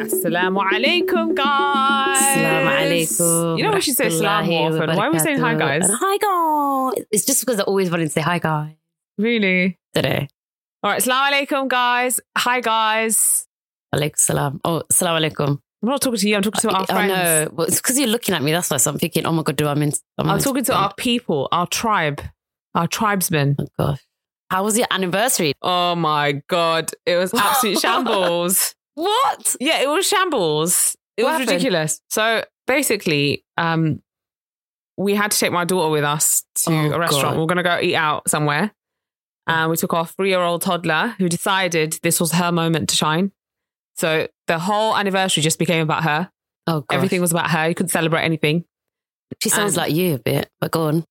Assalamu alaikum, guys. Assalamu alaikum. You know we should say salam more often. Why are we saying hi, guys? And hi guys. It's just because I always wanted to say hi guys Really? today. All right. Assalamu alaikum, guys. Hi, guys. Alaikum salam. Oh, salam alaikum. I'm not talking to you. I'm talking to our I know. Well, it's because you're looking at me. That's why. So I'm thinking, oh my God, do I mean? am I I'm talking to our people, our tribe, our tribesmen. Oh gosh. How was your anniversary? Oh my God. It was absolute shambles. What? Yeah, it was shambles. It What was happened? ridiculous. So basically, um, we had to take my daughter with us to Oh, a restaurant. We are going to go eat out somewhere. And we took our three year old toddler who decided this was her moment to shine. So the whole anniversary just became about her. Oh gosh. Everything was about her. You couldn't celebrate anything. She sounds and- like you a bit, but go on.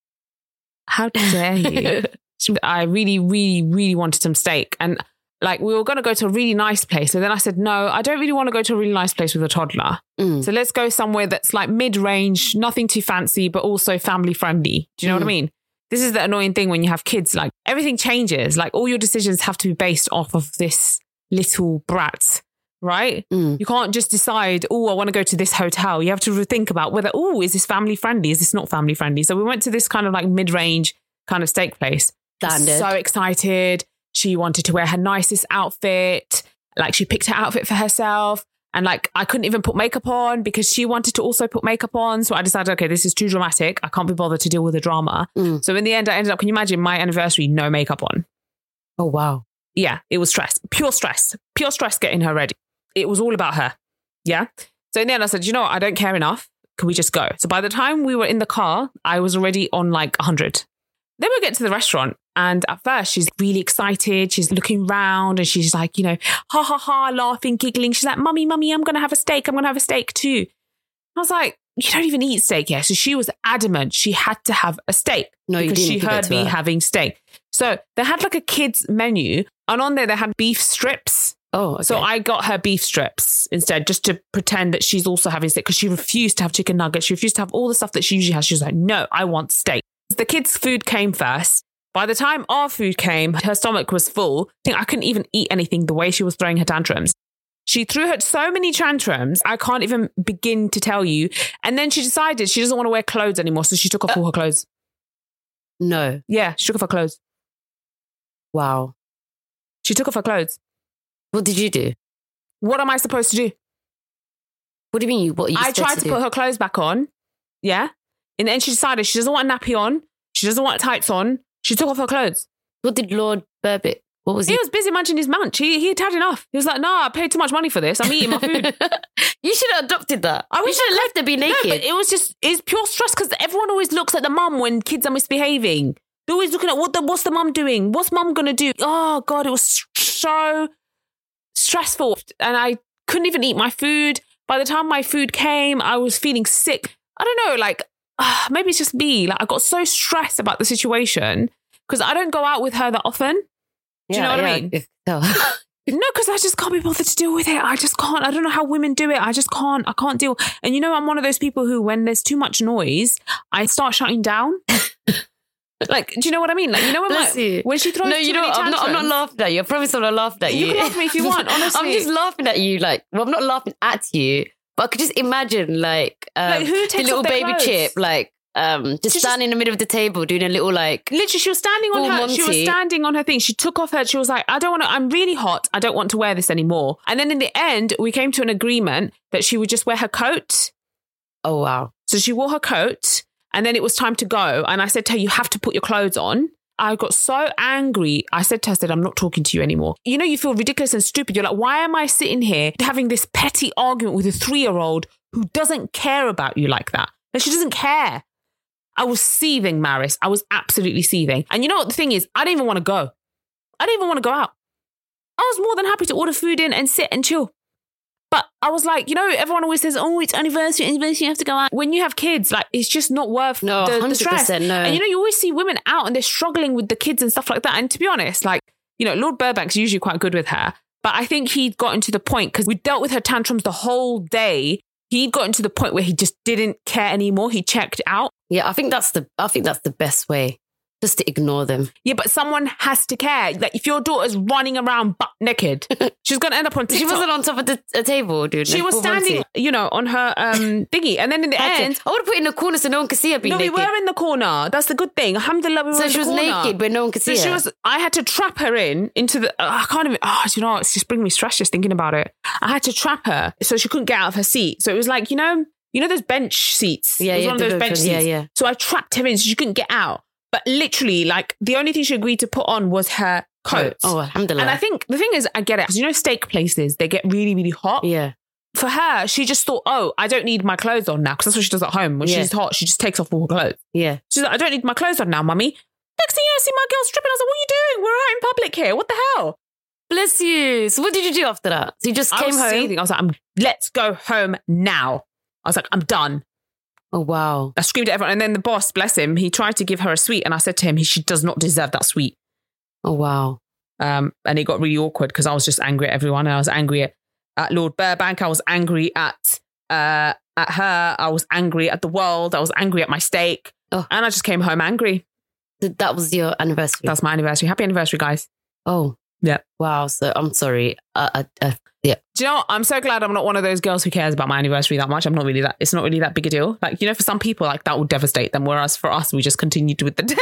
How dare you? I really, really, really wanted some steak. And like we were going to go to a really nice place. So then I said, no, I don't really want to go to a really nice place with a toddler. Mm. So let's go somewhere that's like mid range, nothing too fancy, but also family friendly. Do you know what I Mm. mean? This is the annoying thing when you have kids. Like everything changes. Like all your decisions have to be based off of this little brat, right? Mm. You can't just decide, oh, I want to go to this hotel. You have to think about whether, oh, is this family friendly? Is this not family friendly? So we went to this kind of like mid range kind of steak place. Standard. So excited. She wanted to wear her nicest outfit. Like she picked her outfit for herself. And like I couldn't even put makeup on because she wanted to also put makeup on. So I decided, okay, this is too dramatic. I can't be bothered to deal with the drama. Mm. So in the end, I ended up, can you imagine my anniversary, no makeup on? Oh wow. Yeah, it was stress, pure stress, pure stress getting her ready. It was all about her. Yeah. So in the end, I said, you know what? I don't care enough. Can we just go? So by the time we were in the car, I was already on like 100. Then we get to the restaurant, and at first she's really excited. She's looking round and she's like, you know, ha ha ha, laughing, giggling. She's like, Mummy, Mummy, I'm going to have a steak. I'm going to have a steak too. I was like, you don't even eat steak yet. So she was adamant she had to have a steak No, you because didn't she heard me her. having steak. So they had like a kids menu, and on there they had beef strips. Oh, okay. So I got her beef strips instead, just to pretend that she's also having steak because she refused to have chicken nuggets. She refused to have all the stuff that she usually has. She was like, no, I want steak. The kids' food came first. By the time our food came, her stomach was full. I think I couldn't even eat anything the way she was throwing her tantrums. She threw her so many tantrums, I can't even begin to tell you. And then she decided she doesn't want to wear clothes anymore. So she took off uh. all her clothes. no. Yeah, she took off her clothes. Wow. She took off her clothes. What did you do? What am I supposed to do? What do you mean? You what you I tried to, do? put her clothes back on. Yeah. And then she decided she doesn't want a nappy on. She doesn't want tights on. She took off her clothes. What did Lord Burbit? What was He he? was busy munching his munch. He, he had had enough. He was like, nah, I paid too much money for this. I'm eating my food. you should have adopted that. I you wish should have left her be no, naked. but it was just, it's pure stress because everyone always looks at the mum when kids are misbehaving. They're always looking at what the, what's the mum doing? What's mum going to do? Oh, God, it was so stressful. And I couldn't even eat my food. By the time my food came, I was feeling sick. I don't know, like, ah, maybe it's just me. Like, I got so stressed about the situation because I don't go out with her that often. Do you know what I mean? if- no. Because I just can't be bothered to deal with it. I just can't. I don't know how women do it. I just can't. I can't deal. And you know, I'm one of those people who, when there's too much noise, I start shutting down. like, do you know what I mean? Like, you know, when, Bless my, you. when she throws no, you know? I'm not, I'm not laughing at you. I promise I'm not laughing at you. You can laugh at me if you want, honestly. I'm just laughing at you. Like, well, I'm not laughing at you, but I could just imagine, like, um, Like, the little baby clothes? chip, like, um, just She's standing in the middle of the table doing a little, like, Literally, she was standing on her. She was standing on her thing. She took off her. She was like, "I don't want to. I'm really hot. I don't want to wear this anymore." And then in the end, we came to an agreement that she would just wear her coat. oh wow, So she wore her coat and then it was time to go. And I said to her, You have to put your clothes on. I got so angry. I said to her, I said, I'm not talking to you anymore. You know, you feel ridiculous and stupid. You're like, why am I sitting here having this petty argument with a three year old who doesn't care about you like that? And she doesn't care. I was seething, Maris. I was absolutely seething. And you know what the thing is? I didn't even want to go. I didn't even want to go out. I was more than happy to order food in and sit and chill. But I was like, you know, everyone always says, oh, it's anniversary, anniversary, you have to go out. When you have kids, like, it's just not worth no, the, the stress. no. And you know, you always see women out and they're struggling with the kids and stuff like that. And to be honest, like, you know, Lord Burbank's usually quite good with her. But I think he'd gotten to the point because we dealt with her tantrums the whole day. He'd gotten to the point where he just didn't care anymore. He checked out. yeah, I think that's the, I think that's the best way. Just to ignore them. Yeah, but someone has to care. Like if your daughter's running around butt naked, she's gonna end up on TikTok. She wasn't on top of the a table, dude. She No, was standing, you know, on her um thingy, and then in the That's it. end, I would have put it in the corner so no one could see her being no, we were in the corner. That's the good thing. Alhamdulillah, we were so in she the was corner. naked, but no one could So see she her. was. I had to trap her in into the. Uh, I can't even. Oh, do you know, it's just bringing me stress just thinking about it. I had to trap her so she couldn't get out of her seat. So it was like you know, you know those bench seats. Yeah, it was yeah, one of those bench bench ones. seats. Yeah, yeah. So I trapped her in so she couldn't get out. But literally, like the only thing she agreed to put on was her coat. Oh, alhamdulillah. And I think the thing is, I get it because you know, steak places they get really, really hot. yeah. For her, she just thought, oh, I don't need my clothes on now because that's what she does at home. When Yeah. she's hot, she just takes off all her clothes. Yeah. She's like, I don't need my clothes on now, mummy. Next thing you know, I see my girl stripping. I was like, what are you doing? We're out in public here. What the hell? Bless you. So what did you do after that? So you just I came home. seething. I was like, I'm, let's go home now. I was like, I'm done. Oh wow. I screamed at everyone. And then the boss, bless him, he tried to give her a sweet. And I said to him, she does not deserve that sweet. Oh wow. Um, and it got really awkward because I was just angry at everyone. And I was angry at, at Lord Burbank. I was angry at uh, at her. I was angry at the world. I was angry at my steak. Oh. And I just came home angry. That was your anniversary. That's my anniversary. Happy anniversary, guys. oh. Yeah. Wow. So I'm sorry. Uh, uh, uh, yeah. Do you know what? I'm so glad I'm not one of those girls who cares about my anniversary that much. I'm not really that, it's not really that big a deal. Like, you know, for some people, like that would devastate them. Whereas for us, we just continued with the day.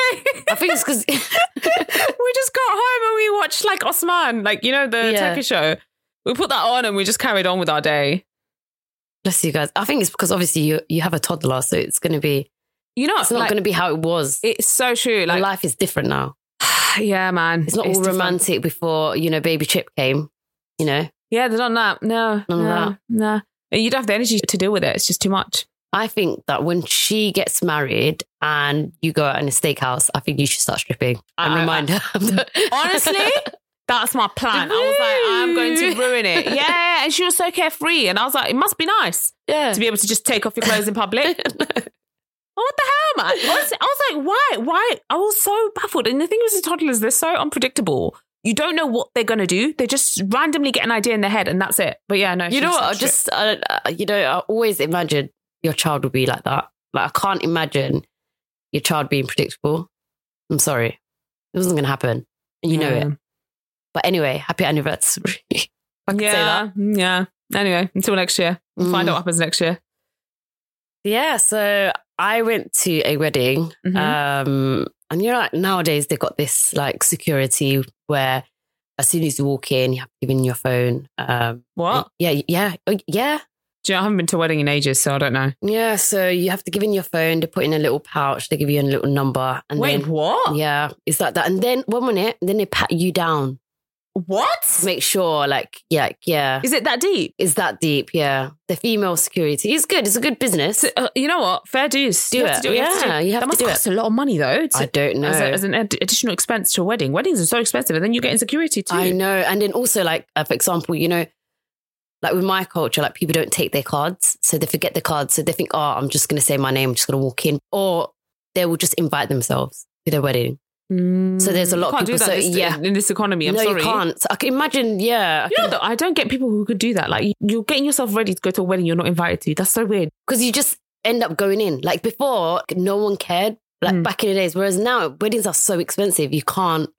I think it's because we just got home and we watched like Osman, like, you know, the Yeah. Turkish show. We put that on and we just carried on with our day. bless you guys. I think it's because obviously you you have a toddler, so it's going to be. You know, It's not like, going to be how it was. it's so true. Like, life is different now. Yeah, man. It's not all different. romantic before you know baby Chip came. You know, Yeah, there's not that. No, None of no, that. no. You don't have the energy to deal with it. It's just too much. I think that when she gets married and you go out in a steakhouse, I think you should start stripping and I- remind her. Of the- Honestly, that's my plan. I was like, I'm going to ruin it. Yeah. And she was so carefree. And I was like, it must be nice yeah. to be able to just take off your clothes in public. What the hell, man? Honestly, I was like, why? Why? I was so baffled. And the thing with the toddlers, they're so unpredictable. You don't know what they're going to do. They just randomly get an idea in their head and that's it. But yeah, no. you know what? I just, you know, I always imagine your child will be like that. Like, I can't imagine your child being predictable. I'm sorry. It wasn't going to happen. And you know Yeah. it. But anyway, happy anniversary. if I could say that. Yeah. Yeah. Anyway, until next year. We'll find Mm. out what happens next year. Yeah, so I went to a wedding. Mhm. Um, and you know, like nowadays they've got this like security where as soon as you walk in, you have to give in your phone. Um, What? Yeah, yeah, oh, yeah, Do you know, I haven't been to a wedding in ages, so I don't know. yeah. So you have to give in your phone. They put in a little pouch. They give you a little number, and Wait, then what? yeah, it's like that. And then one minute, then they pat you down What? make sure, like, yeah, yeah, Is it that deep? is that deep? Yeah, the female security is good. It's a good business. Uh, you know what? Fair dues. Do You have it. to you have to Yeah, you have that to must do it. cost a lot of money, though. to- I don't know. as, a, as an ad- additional expense to a wedding. Weddings are so expensive, and then you get insecurity too. I know. And then also, like, uh, for example, you know, like with my culture, like people don't take their cards. So they forget the cards. So they think, oh, I'm just going to say my name, I'm just going to walk in. Or they will just invite themselves to their wedding. So there's a lot of can't do people- that so, this- yeah. in this economy. I'm no, sorry. you can't. I can imagine, yeah. You know, though, I don't get people who could do that. Like you're getting yourself ready to go to a wedding you're not invited to. That's so weird. Because you just end up going in. Like before, no one cared. Like Mm. back in the days. Whereas now, weddings are so expensive. You can't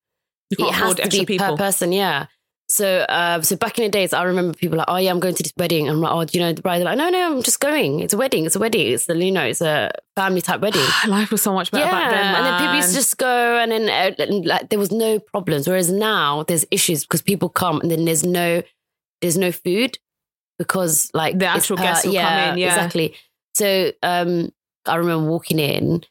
You can't it has afford to extra be people. per person, yeah. So, uh, so back in the days, I remember people like, "Oh yeah, I'm going to this wedding," and I'm like, "Oh, do you know the bride?" They're like, "No, no, I'm just going. It's a wedding. It's a wedding. It's the you know, it's a family type wedding." Life was so much better yeah, back then, and then people used to just go, and then uh, and, like there was no problems. Whereas now, there's issues because people come, and then there's no, there's no food because like The actual per- guests will come in, yeah. exactly. So, um, I remember walking in.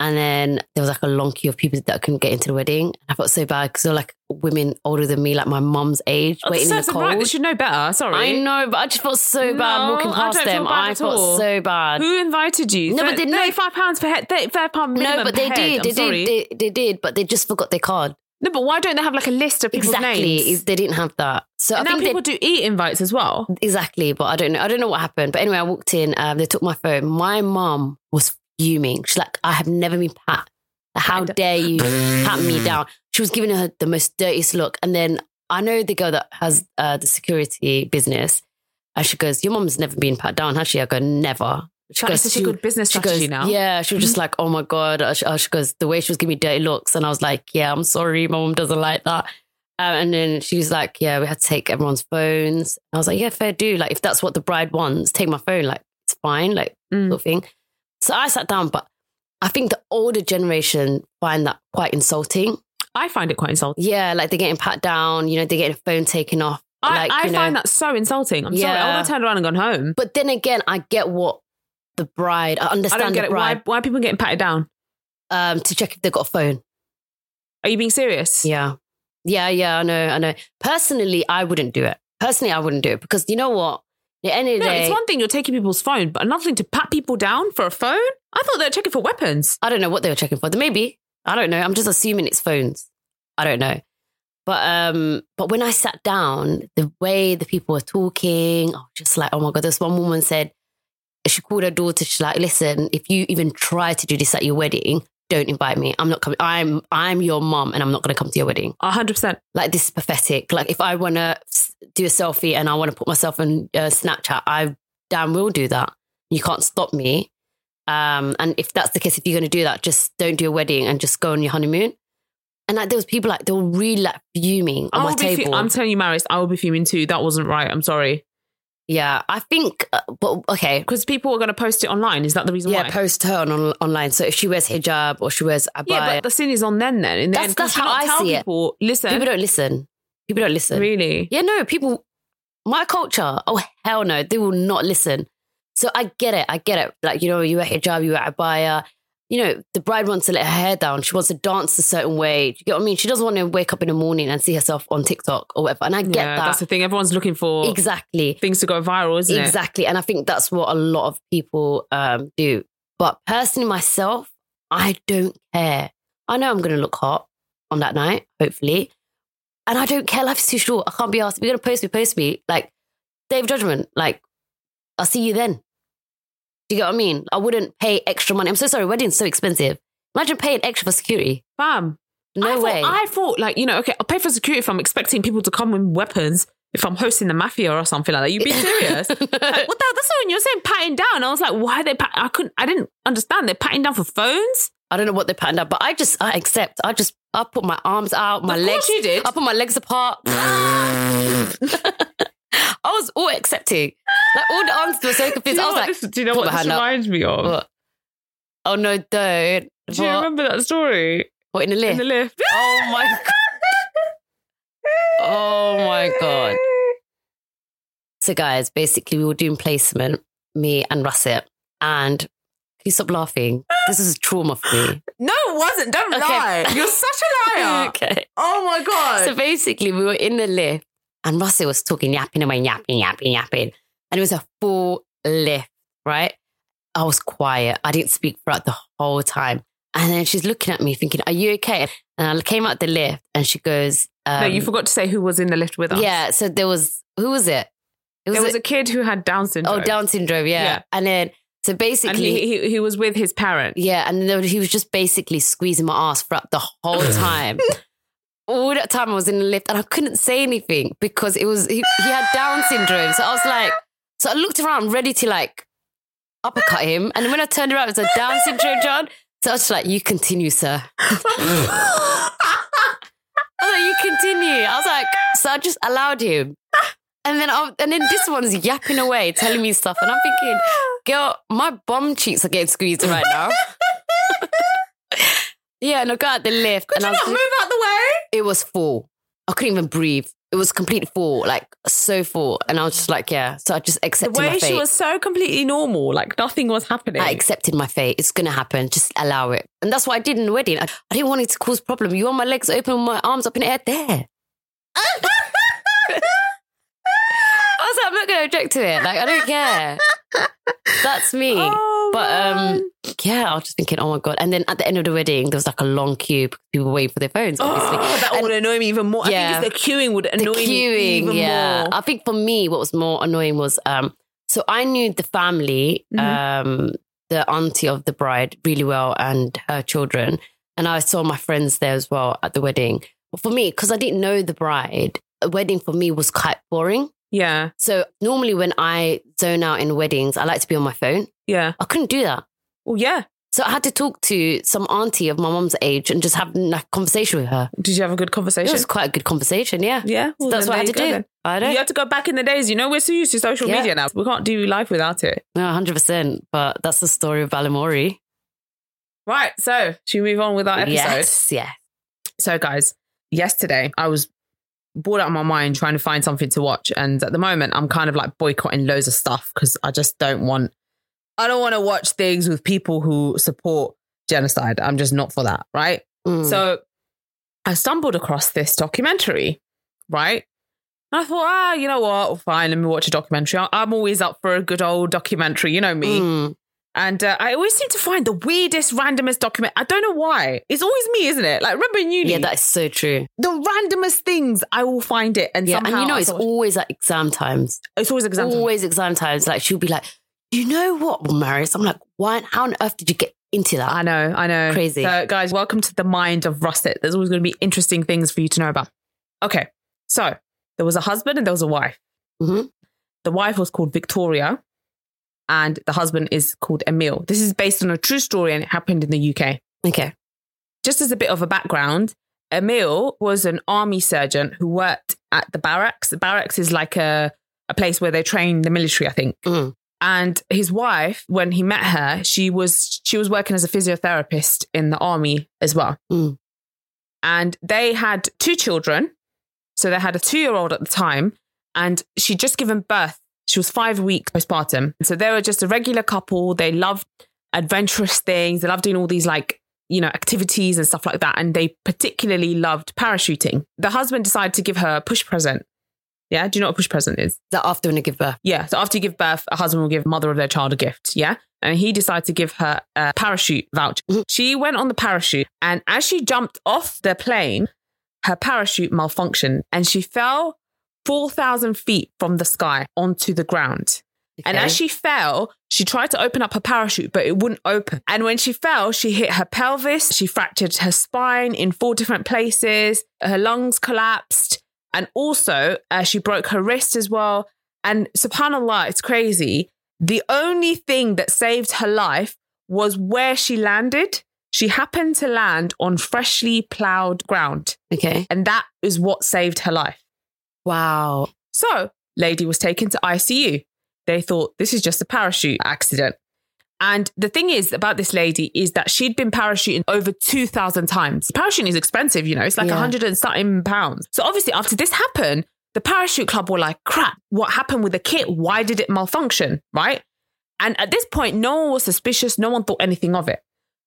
And then there was like a long queue of people that couldn't get into the wedding. I felt so bad because they're like women older than me, like my mum's age, Oh, waiting in the cold. right. They should know better. Sorry. I know, but I just felt so bad No, walking I past feel them. bad I felt all. so bad. Who invited you? No, but they- thirty-five pounds for head. Thirty-five pound minimum no, but they did. They did. They, they did, but they just forgot their card. No, but why don't they have like a list of people's Exactly, names? is they didn't have that. So and I now think people do eat invites as well. exactly, but I don't know. I don't know what happened. But anyway, I walked in. Um, they took my phone. My mum was fuming. She's like, "I have never been pat. How dare you pat me down?" She was giving her the most dirtiest look. And then I know the girl that has uh, the security business. And she goes, "Your mum's never been pat down, has she?" I go, "Never." She That is such a good business she strategy goes, now. Mm-hmm. Yeah, she was just like, oh my God. Uh, She, uh, she goes, the way she was giving me dirty looks. And I was like, yeah, I'm sorry. My mom doesn't like that. Um, and then she was like, yeah, we had to take everyone's phones. I was like, yeah, fair do. Like, if that's what the bride wants, take my phone. Like, it's fine. Like, Mm. sort of thing. So I sat down, but I think the older generation find that quite insulting. I find it quite insulting. Yeah, like they're getting pat down, you know, they're getting a phone taken off. I, like, I you know, find that so insulting. I'm sorry. I would have turned around and gone home. But then again, I get what the bride, I I don't get it. Why, why are people getting patted down? um, to check if they've got a phone. Are you being serious? Yeah. Yeah, yeah, I know, I know. Personally, I wouldn't do it. Personally, I wouldn't do it because you know what? The end of the No, day, it's one thing you're taking people's phone, but another thing to pat people down for a phone? I thought they were checking for weapons. I don't know what they were checking for. Maybe. I don't know. I'm just assuming it's phones. I don't know. But um, but when I sat down, the way the people were talking, I was just like, oh my god. This one woman said she called her daughter. She's like, listen, if you even try to do this at your wedding, don't invite me. I'm not coming. I'm I'm your mom, and I'm not going to come to your wedding. A hundred percent. Like this is pathetic. Like if I want to do a selfie and I want to put myself on uh, Snapchat, I damn will do that. You can't stop me. Um, and if that's the case, if you're going to do that, just don't do a wedding and just go on your honeymoon. And like there was people like they were really like fuming on my be fu- table. I'm telling you, Maris, I will be fuming too. That wasn't right. I'm sorry. yeah, I think. Uh, but okay, Because people are going to post it online. Is that the reason yeah, why? post her on, on online. So if she wears hijab or she wears abaya, yeah, but the sin is on them then. In the That's- end, that's how not I tell see it. people, Listen, people don't listen. People don't listen. really. Yeah, no, people, my culture, oh, hell no, they will not listen. So I get it. I get it. Like, you know, you wear hijab, you wear abaya. You know, the bride wants to let her hair down. She wants to dance a certain way. Do you get what I mean? She doesn't want to wake up in the morning and see herself on TikTok or whatever. And I get yeah, that's the thing. Everyone's looking for Exactly. things to go viral, isn't it? Exactly. And I think that's what a lot of people um, do. But personally, myself, I don't care. I know I'm going to look hot on that night, hopefully. And I don't care. Life is too short. I can't be asked. You're going to post me, post me. Like, day of judgment. Like, I'll see you then. Do you get what I mean? I wouldn't pay extra money. I'm so sorry. Wedding's so expensive. Imagine paying extra for security. Bam. No I thought, way. I thought, like, you know, okay, I'll pay for security if I'm expecting people to come with weapons. If I'm hosting the mafia or something like that, You'd be serious? like, what the hell? That's what you're saying, patting down. I was like, why are they? Pat- I couldn't. I didn't understand. They're patting down for phones. I don't know what they're patting up, but I just, I accept. I just, I put my arms out, my Of legs. you did. I put my legs apart. I was all accepting. Like all the answers were so confused. I was like, this, do you know what this hand up. reminds me of? what? oh no, don't. Do you What? remember that story What, in the lift? in the lift? oh my god. Oh my god. So guys, basically we were doing placement, me and Russet, and can you stop laughing? This is trauma for me. No, it wasn't. Don't Okay. lie. You're such a liar. okay. Oh my god. So basically, we were in the lift and Russet was talking, yapping away, yapping, yapping, yapping. And it was a full lift, right? I was quiet. I didn't speak throughout the whole time. And then she's looking at me thinking, Are you okay? And I came out the lift and she goes, um, no, you forgot to say who was in the lift with us. Yeah. So there was, who was it? It there was a- a kid who had Down syndrome. oh, Down syndrome. Yeah. Yeah. And then, so and basically, he, he he was with his parent. yeah. And then he was just basically squeezing my ass throughout the whole time. All that time I was in the lift and I couldn't say anything because it was, he, he had Down syndrome. So I was like, so I looked around ready to like uppercut him. And when I turned around, it was a Down syndrome, John. So I was just like, you continue, sir. I was like, you continue. I was like, so I just allowed him. And then, I, and then this one's yapping away, telling me stuff, and I'm thinking, girl, my bum cheeks are getting squeezed right now. yeah, and I got out the lift, Could and you I was, not move out the way? it was full. I couldn't even breathe. It was complete full, like so full, and I was just like, yeah. So I just The accepted my way fate. she was so completely normal, like nothing was happening. I accepted my fate. It's gonna happen. Just allow it, and that's what I did in the wedding. I, I didn't want it to cause problem. You want my legs open, my arms up in the air, there. I was like, I'm not going to object to it. Like, I don't care. That's me. Oh, but um, yeah, I was just thinking, oh my god. And then at the end of the wedding, there was like a long queue. because People were waiting for their phones. Obviously, Oh, that And would annoy me even more. Yeah. I think it's the queuing would the annoy me queuing, even yeah. more. I think for me, what was more annoying was um, so I knew the family, Mhm. um, the auntie of the bride really well and her children, and I saw my friends there as well at the wedding. But for me, because I didn't know the bride, a wedding for me was quite boring. Yeah. So normally when I zone out in weddings, I like to be on my phone. Yeah. I couldn't do that. Well, yeah. So I had to talk to some auntie of my mom's age and just have a conversation with her. Did you have a good conversation? It was quite a good conversation, yeah. yeah. So that's what I had to go do. then. I don't You had to go back in the days. You know, we're so used to social Yeah. media now. We can't do life without it. No, 100%. But that's the story of Balamory. Right. So, should we move on with our episode? Yes, yeah. So, guys, yesterday I was bored out of my mind trying to find something to watch. And at the moment, I'm kind of like boycotting loads of stuff because I just don't want, I don't want to watch things with people who support genocide. I'm just not for that. Right. Mm. So I stumbled across this documentary. Right. And I thought, ah, you know what? Fine, let me watch a documentary. I'm always up for a good old documentary. You know me. Mm. And uh, I always seem to find the weirdest, randomest document. I don't know why. It's always me, isn't it? Like, remember in uni? Yeah, that's so true. the randomest things, I will find it. And Yeah, somehow and you know, it's always like exam times. it's always exam time. Always exam times. Like she'll be like, you know what, Maris? I'm like, why? How on earth did you get into that? I know, I know. Crazy. So, guys, welcome to the mind of Russet. There's always going to be interesting things for you to know about. Okay, so there was a husband and there was a wife. Mhm. The wife was called Victoria, and the husband is called Emil. This is based on a true story and it happened in the UK. Okay. Just as a bit of a background, Emil was an army surgeon who worked at the barracks. The barracks is like a, a place where they train the military, I think. Mm. And his wife, when he met her, she was she was working as a physiotherapist in the army as well. Mm. And they had two children. So they had a two year old at the time, and she'd just given birth. She was five weeks postpartum. So they were just a regular couple. They loved adventurous things. They loved doing all these like, you know, activities and stuff like that. And they particularly loved parachuting. The husband decided to give her a push present. Yeah. Do you know what a push present is? That after when I give birth? Yeah. So after you give birth, a husband will give mother of their child a gift. Yeah. And he decided to give her a parachute voucher. Mhm. She went on the parachute and as she jumped off the plane, her parachute malfunctioned and she fell 4,000 feet from the sky onto the ground. And as she fell, she tried to open up her parachute, but it wouldn't open. And when she fell, she hit her pelvis. She fractured her spine in four different places. Her lungs collapsed. And also, uh, she broke her wrist as well. And subhanAllah, it's crazy. The only thing that saved her life was where she landed. She happened to land on freshly plowed ground. Okay. And that is what saved her life. Wow. So, lady was taken to ICU. They thought this is just a parachute accident. And the thing is about this lady is that she'd been parachuting over 2,000 times. Parachuting is expensive, you know, it's like a Yeah. 100 and something pounds. So, obviously, after this happened, the parachute club were like, crap, what happened with the kit? Why did it malfunction? Right. And at this point, no one was suspicious. No one thought anything of it.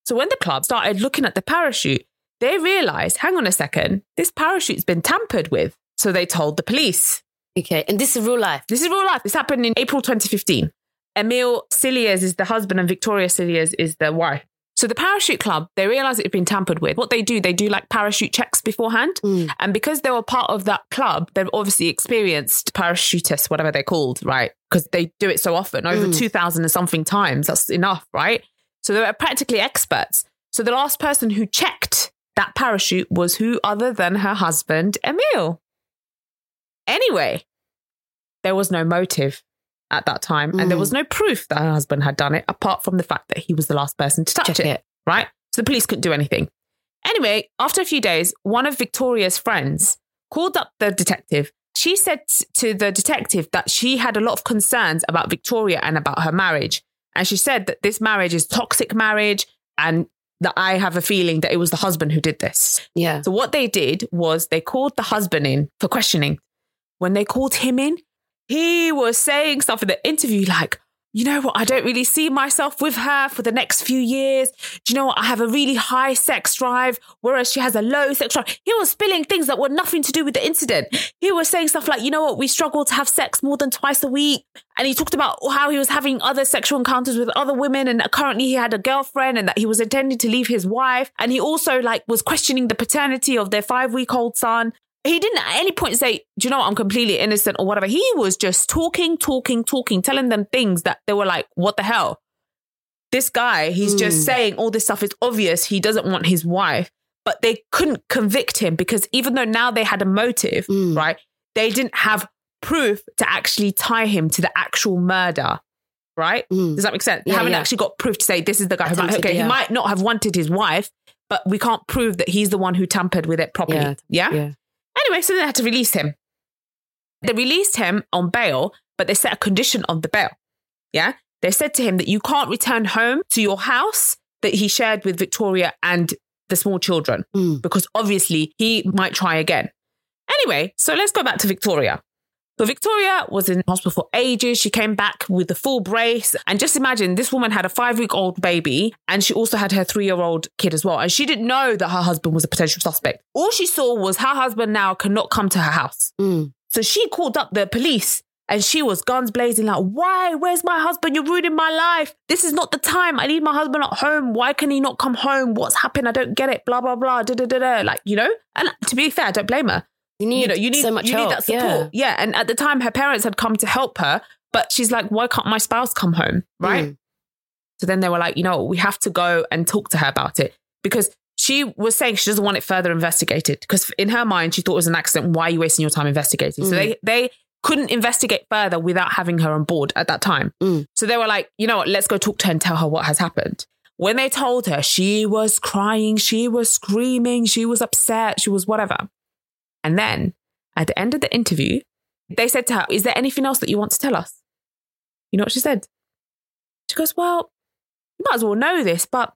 So, when the club started looking at the parachute, they realized, hang on a second, this parachute's been tampered with. So, they told the police. Okay. And this is real life. This is real life. This happened in April 2015. Emil Cilliers is the husband and Victoria Cilliers is the wife. So the parachute club, they realized it had been tampered with. What they do, they do like parachute checks beforehand. Mm. And because they were part of that club, they've obviously experienced parachutists, whatever they're called, right? Because they do it so often, over Mm. 2,000 and something times. That's enough, right? So they were practically experts. So the last person who checked that parachute was who other than her husband, Emil. Anyway, there was no motive at that time, and there Mm. was no proof that her husband had done it, apart from the fact that he was the last person to touch Check it, it. right? So the police couldn't do anything. Anyway, after a few days, one of Victoria's friends called up the detective. She said to the detective that she had a lot of concerns about Victoria and about her marriage. And she said that this marriage is toxic marriage and that I have a feeling that it was the husband who did this. Yeah. So what they did was they called the husband in for questioning. When they called him in, he was saying stuff in the interview like, you know what, I don't really see myself with her for the next few years. Do you know what? I have a really high sex drive, whereas she has a low sex drive. He was spilling things that were nothing to do with the incident. He was saying stuff like, you know what, we struggle to have sex more than twice a week. And he talked about how he was having other sexual encounters with other women and currently he had a girlfriend and that he was intending to leave his wife. And he also like was questioning the paternity of their five week old son. He didn't at any point say, do you know what? I'm completely innocent or whatever. He was just talking, talking, talking, telling them things that they were like, what the hell? This guy, he's just Mm. saying all this stuff. is obvious he doesn't want his wife, but they couldn't convict him because even though now they had a motive, Mm. right? They didn't have proof to actually tie him to the actual murder. Right? Mm. Does that make sense? They haven't yeah. actually got proof to say this is the guy who might, okay, he might not have wanted his wife, but we can't prove that he's the one who tampered with it properly. Yeah. yeah? Anyway, so they had to release him. They released him on bail, but they set a condition on the bail. Yeah. They said to him that you can't return home to your house that he shared with Victoria and the small children Mm. because obviously he might try again. Anyway, so let's go back to Victoria. So Victoria was in hospital for ages. She came back with the full brace. And just imagine this woman had a five week old baby and she also had her three year old kid as well. And she didn't know that her husband was a potential suspect. All she saw was her husband now cannot come to her house. Mm. So she called up the police and she was guns blazing, like, why? Where's my husband? You're ruining my life. This is not the time. I need my husband at home. Why can he not come home? What's happened? I don't get it. Blah, blah, blah. Da, da, da, da. Like, you know? And to be fair, I don't blame her. You need, you know, you need so much you help. need that support. Yeah. And at the time, her parents had come to help her, but she's like, why can't my spouse come home? Right. Mm. So then they were like, you know, we have to go and talk to her about it because she was saying she doesn't want it further investigated because in her mind she thought it was an accident. Why are you wasting your time investigating? So Mm. they they couldn't investigate further without having her on board at that time. Mm. So they were like, you know what, let's go talk to her and tell her what has happened. When they told her, she was crying, she was screaming, she was upset, she was whatever. And then at the end of the interview, they said to her, Is there anything else that you want to tell us? You know what she said? She goes, Well, you might as well know this, but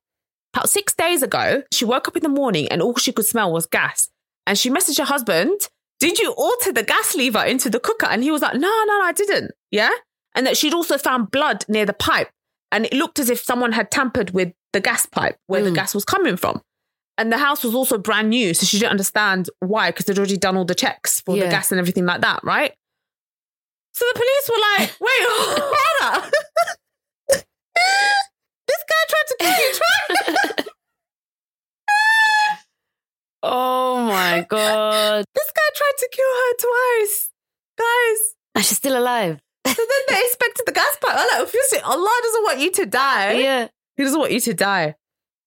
about six days ago, she woke up in the morning and all she could smell was gas. And she messaged her husband, Did you alter the gas lever into the cooker? And he was like, No, no, no, I didn't. Yeah. And that she'd also found blood near the pipe. And it looked as if someone had tampered with the gas pipe where the Mm. gas was coming from. And the house was also brand new. So she didn't understand why, because they'd already done all the checks for the gas and everything like that, right? So the police were like, wait, hold up. this guy tried to kill you twice. Oh my God. This guy tried to kill her twice. Guys. And she's still alive. So then they inspected the gas pipe. I'm like, obviously, Allah doesn't want you to die. Yeah. He doesn't want you to die.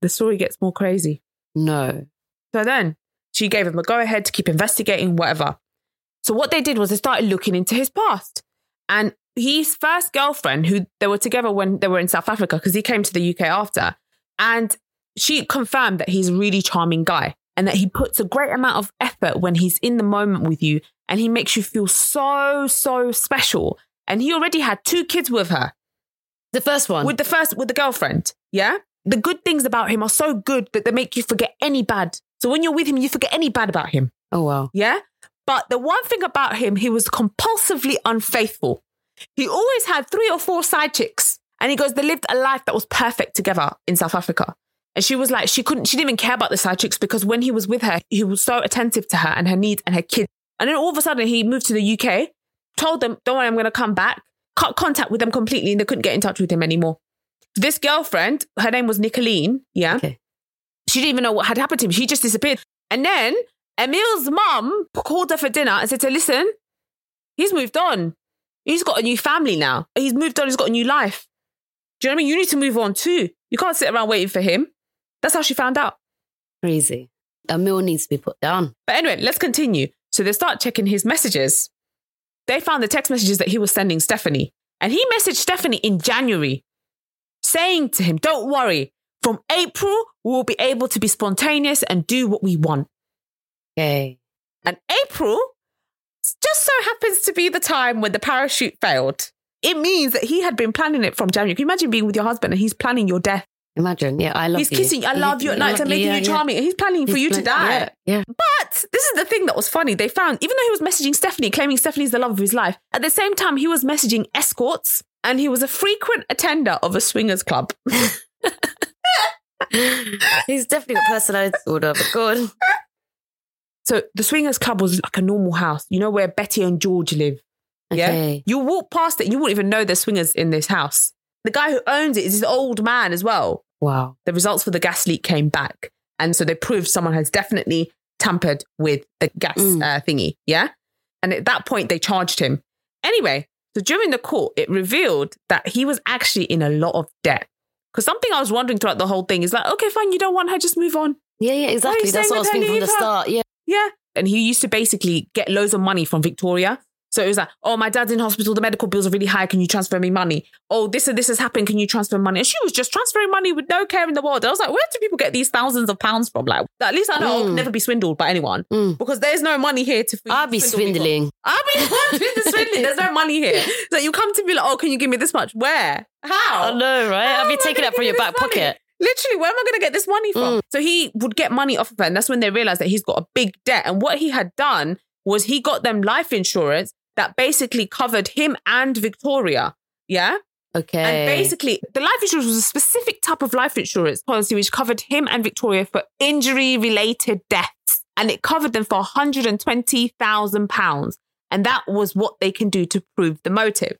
The story gets more crazy. No. So then she gave him a go ahead to keep investigating, whatever. So what they did was they started looking into his past. And his first girlfriend, who they were together when they were in South Africa, because he came to the UK after, and she confirmed that he's a really charming guy and that he puts a great amount of effort when he's in the moment with you and he makes you feel so, so special. And he already had two kids with her The first one. with the first with the girlfriend yeah the good things about him are so good that they make you forget any bad. So when you're with him you forget any bad about him. Oh, wow. yeah? But the one thing about him he was compulsively unfaithful. He always had three or four side chicks. And he goes they lived a life that was perfect together in south africa. And she was like she couldn't she didn't even care about the side chicks because when he was with her he was so attentive to her and her needs and her kids. And then all of a sudden he moved to the uk told them don't worry i'm going to come back. Cut contact with them completely and they couldn't get in touch with him anymore this girlfriend, her name was Nicolene, yeah. Okay. She didn't even know what had happened to him. She just disappeared. And then Emil's mum called her for dinner and said to her, listen, he's moved on. He's got a new family now. He's moved on. He's got a new life. Do you know what I mean? You need to move on too. You can't sit around waiting for him. That's how she found out. Crazy. A meal needs to be put down. But anyway, let's continue. So they start checking his messages. They found the text messages that he was sending Stephanie. And he messaged Stephanie in January saying to him, Don't worry, from April, we'll be able to be spontaneous and do what we want. Okay. And April just so happens to be the time when the parachute failed. It means that he had been planning it from January. Can you imagine being with your husband and he's planning your death? Imagine. Yeah, I love you. he's you. kissing I love you at night and making Yeah, you charming. And he's planning for He's you to die. Yeah. yeah. But this is the thing that was funny. They found, even though he was messaging Stephanie, claiming Stephanie's the love of his life, at the same time, he was messaging escorts and he was a frequent attender of a swingers club. He's definitely got personality disorder, but good. So the swingers club was like a normal house, you know, where Betty and George live. Yeah. You walk past it you won't even know there's swingers in this house. The guy who owns it is this old man as well. Wow. The results for the gas leak came back. And so they proved someone has definitely tampered with the gas Mm. uh, thingy. Yeah. And at that point, they charged him. Anyway, so during the court, it revealed that he was actually in a lot of debt. Because something I was wondering throughout the whole thing is like, okay, fine, you don't want her, just move on. Yeah, yeah, exactly. That's what I was thinking from the her? start. Yeah. Yeah. And he used to basically get loads of money from Victoria. So it was like, oh, my dad's in hospital. The medical bills are really high. Can you transfer me money? Oh, this and this has happened. Can you transfer money? And she was just transferring money with no care in the world. I was like, where do people get these thousands of pounds from? Like, at least I know I'll Mm. never be swindled by anyone Mm. because there's no money here to. I'll be swindling. I'll be swindling. There's no money here. So you come to me like, oh, can you give me this much? Where? How? I know, right? How I'll be taking it from your back money? pocket. Literally, where am I going to get this money from? Mm. So he would get money off of her. And that's when they realized that he's got a big debt. And what he had done was he got them life insurance that basically covered him and Victoria. Yeah. Okay. And basically, the life insurance was a specific type of life insurance policy which covered him and Victoria for injury related deaths. And it covered them for £120,000. And that was what they can do to prove the motive.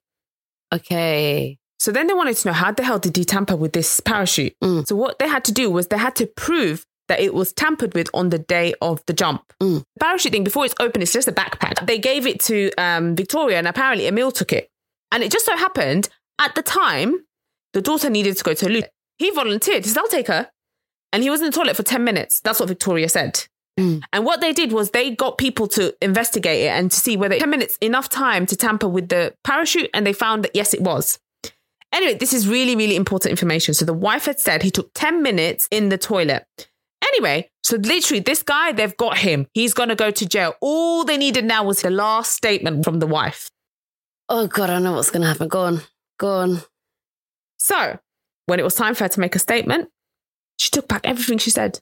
okay. So then they wanted to know how the hell did he tamper with this parachute? Mm. So what they had to do was they had to prove that it was tampered with on the day of the jump. Mm. The parachute thing, before it's open, it's just a backpack. They gave it to um, Victoria and apparently Emil took it. And it just so happened at the time, the daughter needed to go to loo. He volunteered. He said, I'll take her. And he was in the toilet for 10 minutes. That's what Victoria said. Mm. And what they did was they got people to investigate it and to see whether 10 minutes enough time to tamper with the parachute. And they found that yes, it was. Anyway, this is really, really important information. So the wife had said he took 10 minutes in the toilet. Anyway, so literally, this guy, they've got him. He's going to go to jail. All they needed now was the last statement from the wife. Oh God, I know what's gonna happen. Go on. Go on. So when it was time for her to make a statement, she took back everything she said.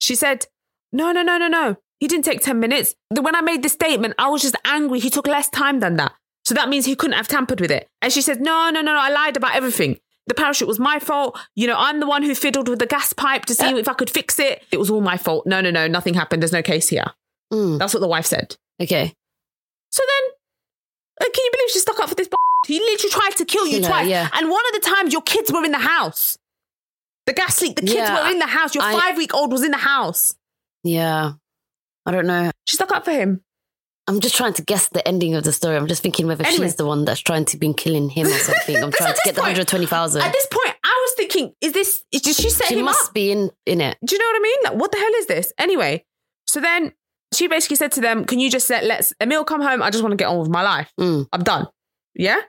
She said, No, no, no, no, no. He didn't take 10 minutes. When I made the statement, I was just angry. He took less time than that. So that means he couldn't have tampered with it. And she said, No, no, no, no. I lied about everything. The parachute was my fault. You know, I'm the one who fiddled with the gas pipe to see if I could fix it. It was all my fault. No, no, no. Nothing happened. There's no case here. Mm. That's what the wife said. Okay. So then, uh, can you believe she stuck up for this? b- He literally tried to kill you Yeah, twice. yeah. And one of the times your kids were in the house. The gas leak, the kids Yeah, were in the house. Your five week old was in the house. Yeah. I don't know. She stuck up for him. I'm just trying to guess the ending of the story. I'm just thinking whether Anyway. she's the one that's trying to be killing him or something. I'm trying to get this the point- 120,000. At this point, I was thinking, is this, is, did she set She him must be in, in it. Do you know what I mean? Like, what the hell is this? Anyway, so then she basically said to them, can you just let, let Emil come home? I just want to get on with my life. Mm. I'm done. Yeah.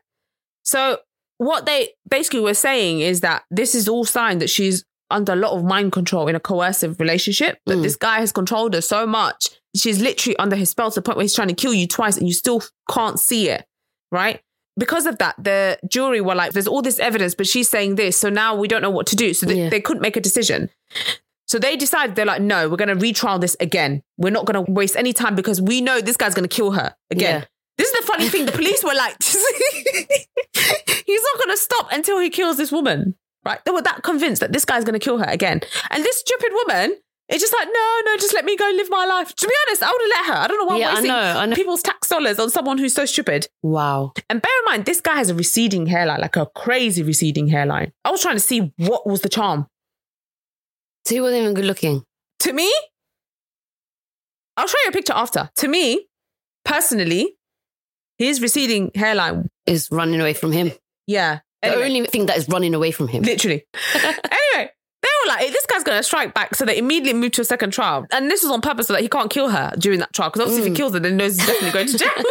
So what they basically were saying is that this is all sign that she's under a lot of mind control in a coercive relationship. That Mm. this guy has controlled her so much. She's literally under his spell to the point where he's trying to kill you twice and you still can't see it. Right. Because of that, the jury were like, there's all this evidence, but she's saying this. So now we don't know what to do. So they, Yeah. they couldn't make a decision. So they decided, they're like, no, we're going to retrial this again. We're not going to waste any time because we know this guy's going to kill her again. Yeah. This is the funny thing. The police were like, he's not going to stop until he kills this woman. Right? They were that convinced that this guy's going to kill her again. And this stupid woman is just like, no, no, just let me go live my life. To be honest, I would have let her. I don't know why Yeah, I I'm wasting know, I know. people's tax dollars on someone who's so stupid. Wow. And bear in mind, this guy has a receding hairline, like a crazy receding hairline. I was trying to see what was the charm. So he wasn't even good looking. To me, I'll show you a picture after. To me, personally, his receding hairline, Is running away from him. yeah. The only thing that is running away from him. Literally. anyway, were like, this guy's going to strike back. So they immediately moved to a second trial. And this was on purpose so that he can't kill her during that trial. Because obviously, if he Mm. kills her, then he knows he's definitely going to jail.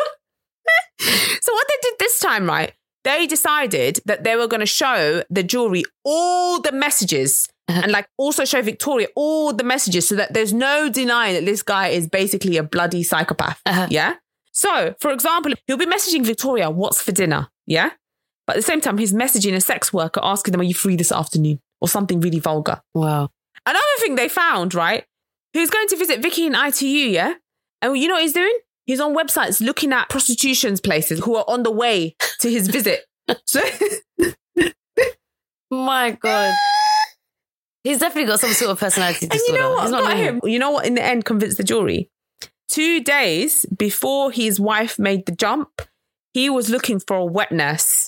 so what they did this time, right? They decided that they were going to show the jury all the messages Uh-huh. and like also show Victoria all the messages so that there's no denying that this guy is basically a bloody psychopath. Uh-huh. Yeah. So, for example, he'll be messaging Victoria, what's for dinner? Yeah. But at the same time, he's messaging a sex worker asking them, are you free this afternoon? Or something really vulgar. Wow. Another thing they found, right? He's going to visit Vicky in ITU, yeah? And you know what he's doing? He's on websites looking at prostitutions places who are on the way to his visit. So My God. He's definitely got some sort of personality And you know what He's not him? You know what? In the end, convinced the jury. Two days before his wife made the jump, he was looking for a wet nurse.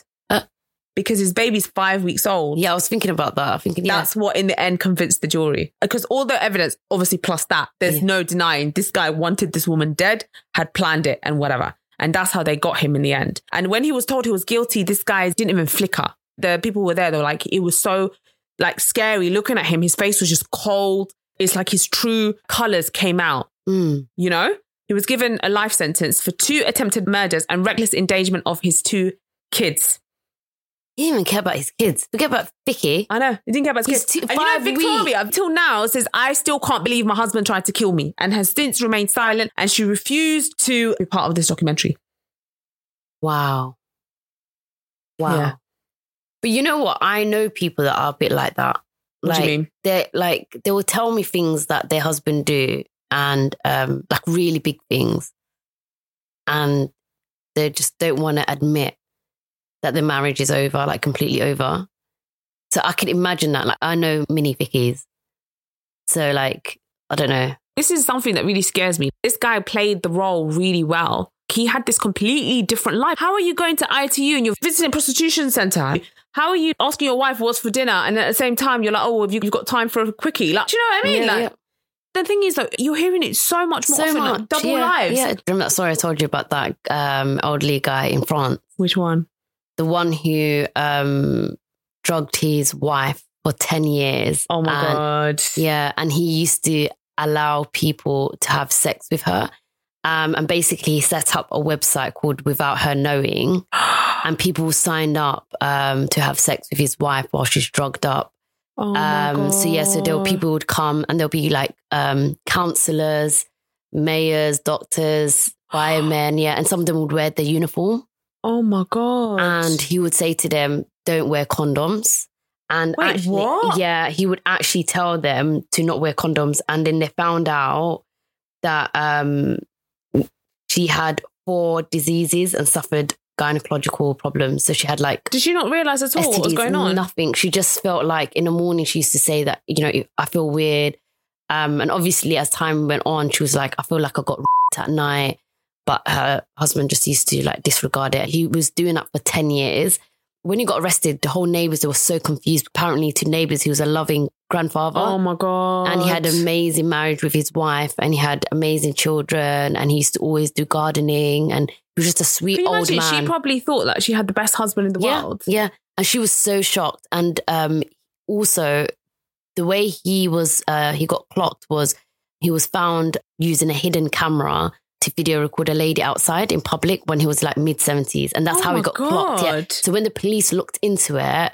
Because his baby's five weeks old. Yeah, I was thinking about that. Thinking, yeah. That's what in the end convinced the jury. Because all the evidence, obviously, plus that, there's Yeah. no denying this guy wanted this woman dead, had planned it, and whatever. And that's how they got him in the end. And when he was told he was guilty, this guy didn't even flicker. The people were there, they were like, it was so like scary looking at him. His face was just cold. It's like his true colors came out, Mm. you know? He was given a life sentence for two attempted murders and reckless endangerment of his two kids. He didn't even care about his kids. Forget about Vicky. I know. He didn't care about his He's kids. and you know, Victoria, until now, says, I still can't believe my husband tried to kill me and has since remained silent and she refused to be part of this documentary. Wow. Wow. Yeah. But you know what? I know people that are a bit like that. What like, do you mean? They like they will tell me things that their husband do and um like really big things. And they just don't want to admit that the marriage is over, like completely over. So I can imagine that. Like I know mini Vickies. So like, I don't know. This is something that really scares me. This guy played the role really well. He had this completely different life. How are you going to ITU and you're visiting a prostitution center? How are you asking your wife what's for dinner? And at the same time, you're like, oh, have you you've got time for a quickie? Like, do you know what I mean? Yeah, like, yeah. the thing is, though, you're hearing it so much more often, like double yeah, lives. Yeah, remember that story I told you about that um, elderly guy in France? Which one? The one who um, drugged his wife for 10 years. Oh my And- god. Yeah. And he used to allow people to have sex with her. Um, and basically, he set up a website called Without Her Knowing, and people signed up um, to have sex with his wife while she's drugged up. Oh Um, so yeah, so there God. people would come, and there'll be like um, counselors, mayors, doctors, firemen, yeah, and some of them would wear the uniform Oh my god. and he would say to them, "Don't wear condoms." And Wait, actually, what? yeah, he would actually tell them to not wear condoms, and then they found out that um, she had four diseases and suffered gynecological problems. So she had like did she not realize at all what was STDs, going on? Nothing. She just felt like in the morning she used to say that you know I feel weird, um, and obviously as time went on, she was like I feel like I got at night, but her husband just used to like disregard it. He was doing that for ten years. When he got arrested, the whole neighbors they were so confused. Apparently, to neighbors, he was a loving grandfather. Oh my god. and he had an amazing marriage with his wife, and he had amazing children, and he used to always do gardening, and he was just a sweet old imagine? man. She probably thought that she had the best husband in the yeah, world. Yeah. And she was so shocked. And um, also, the way he was, uh, he got clocked was he was found using a hidden camera to video record a lady outside in public when he was like mid 70s. And that's Oh how he my got clocked. Yeah. So when the police looked into it,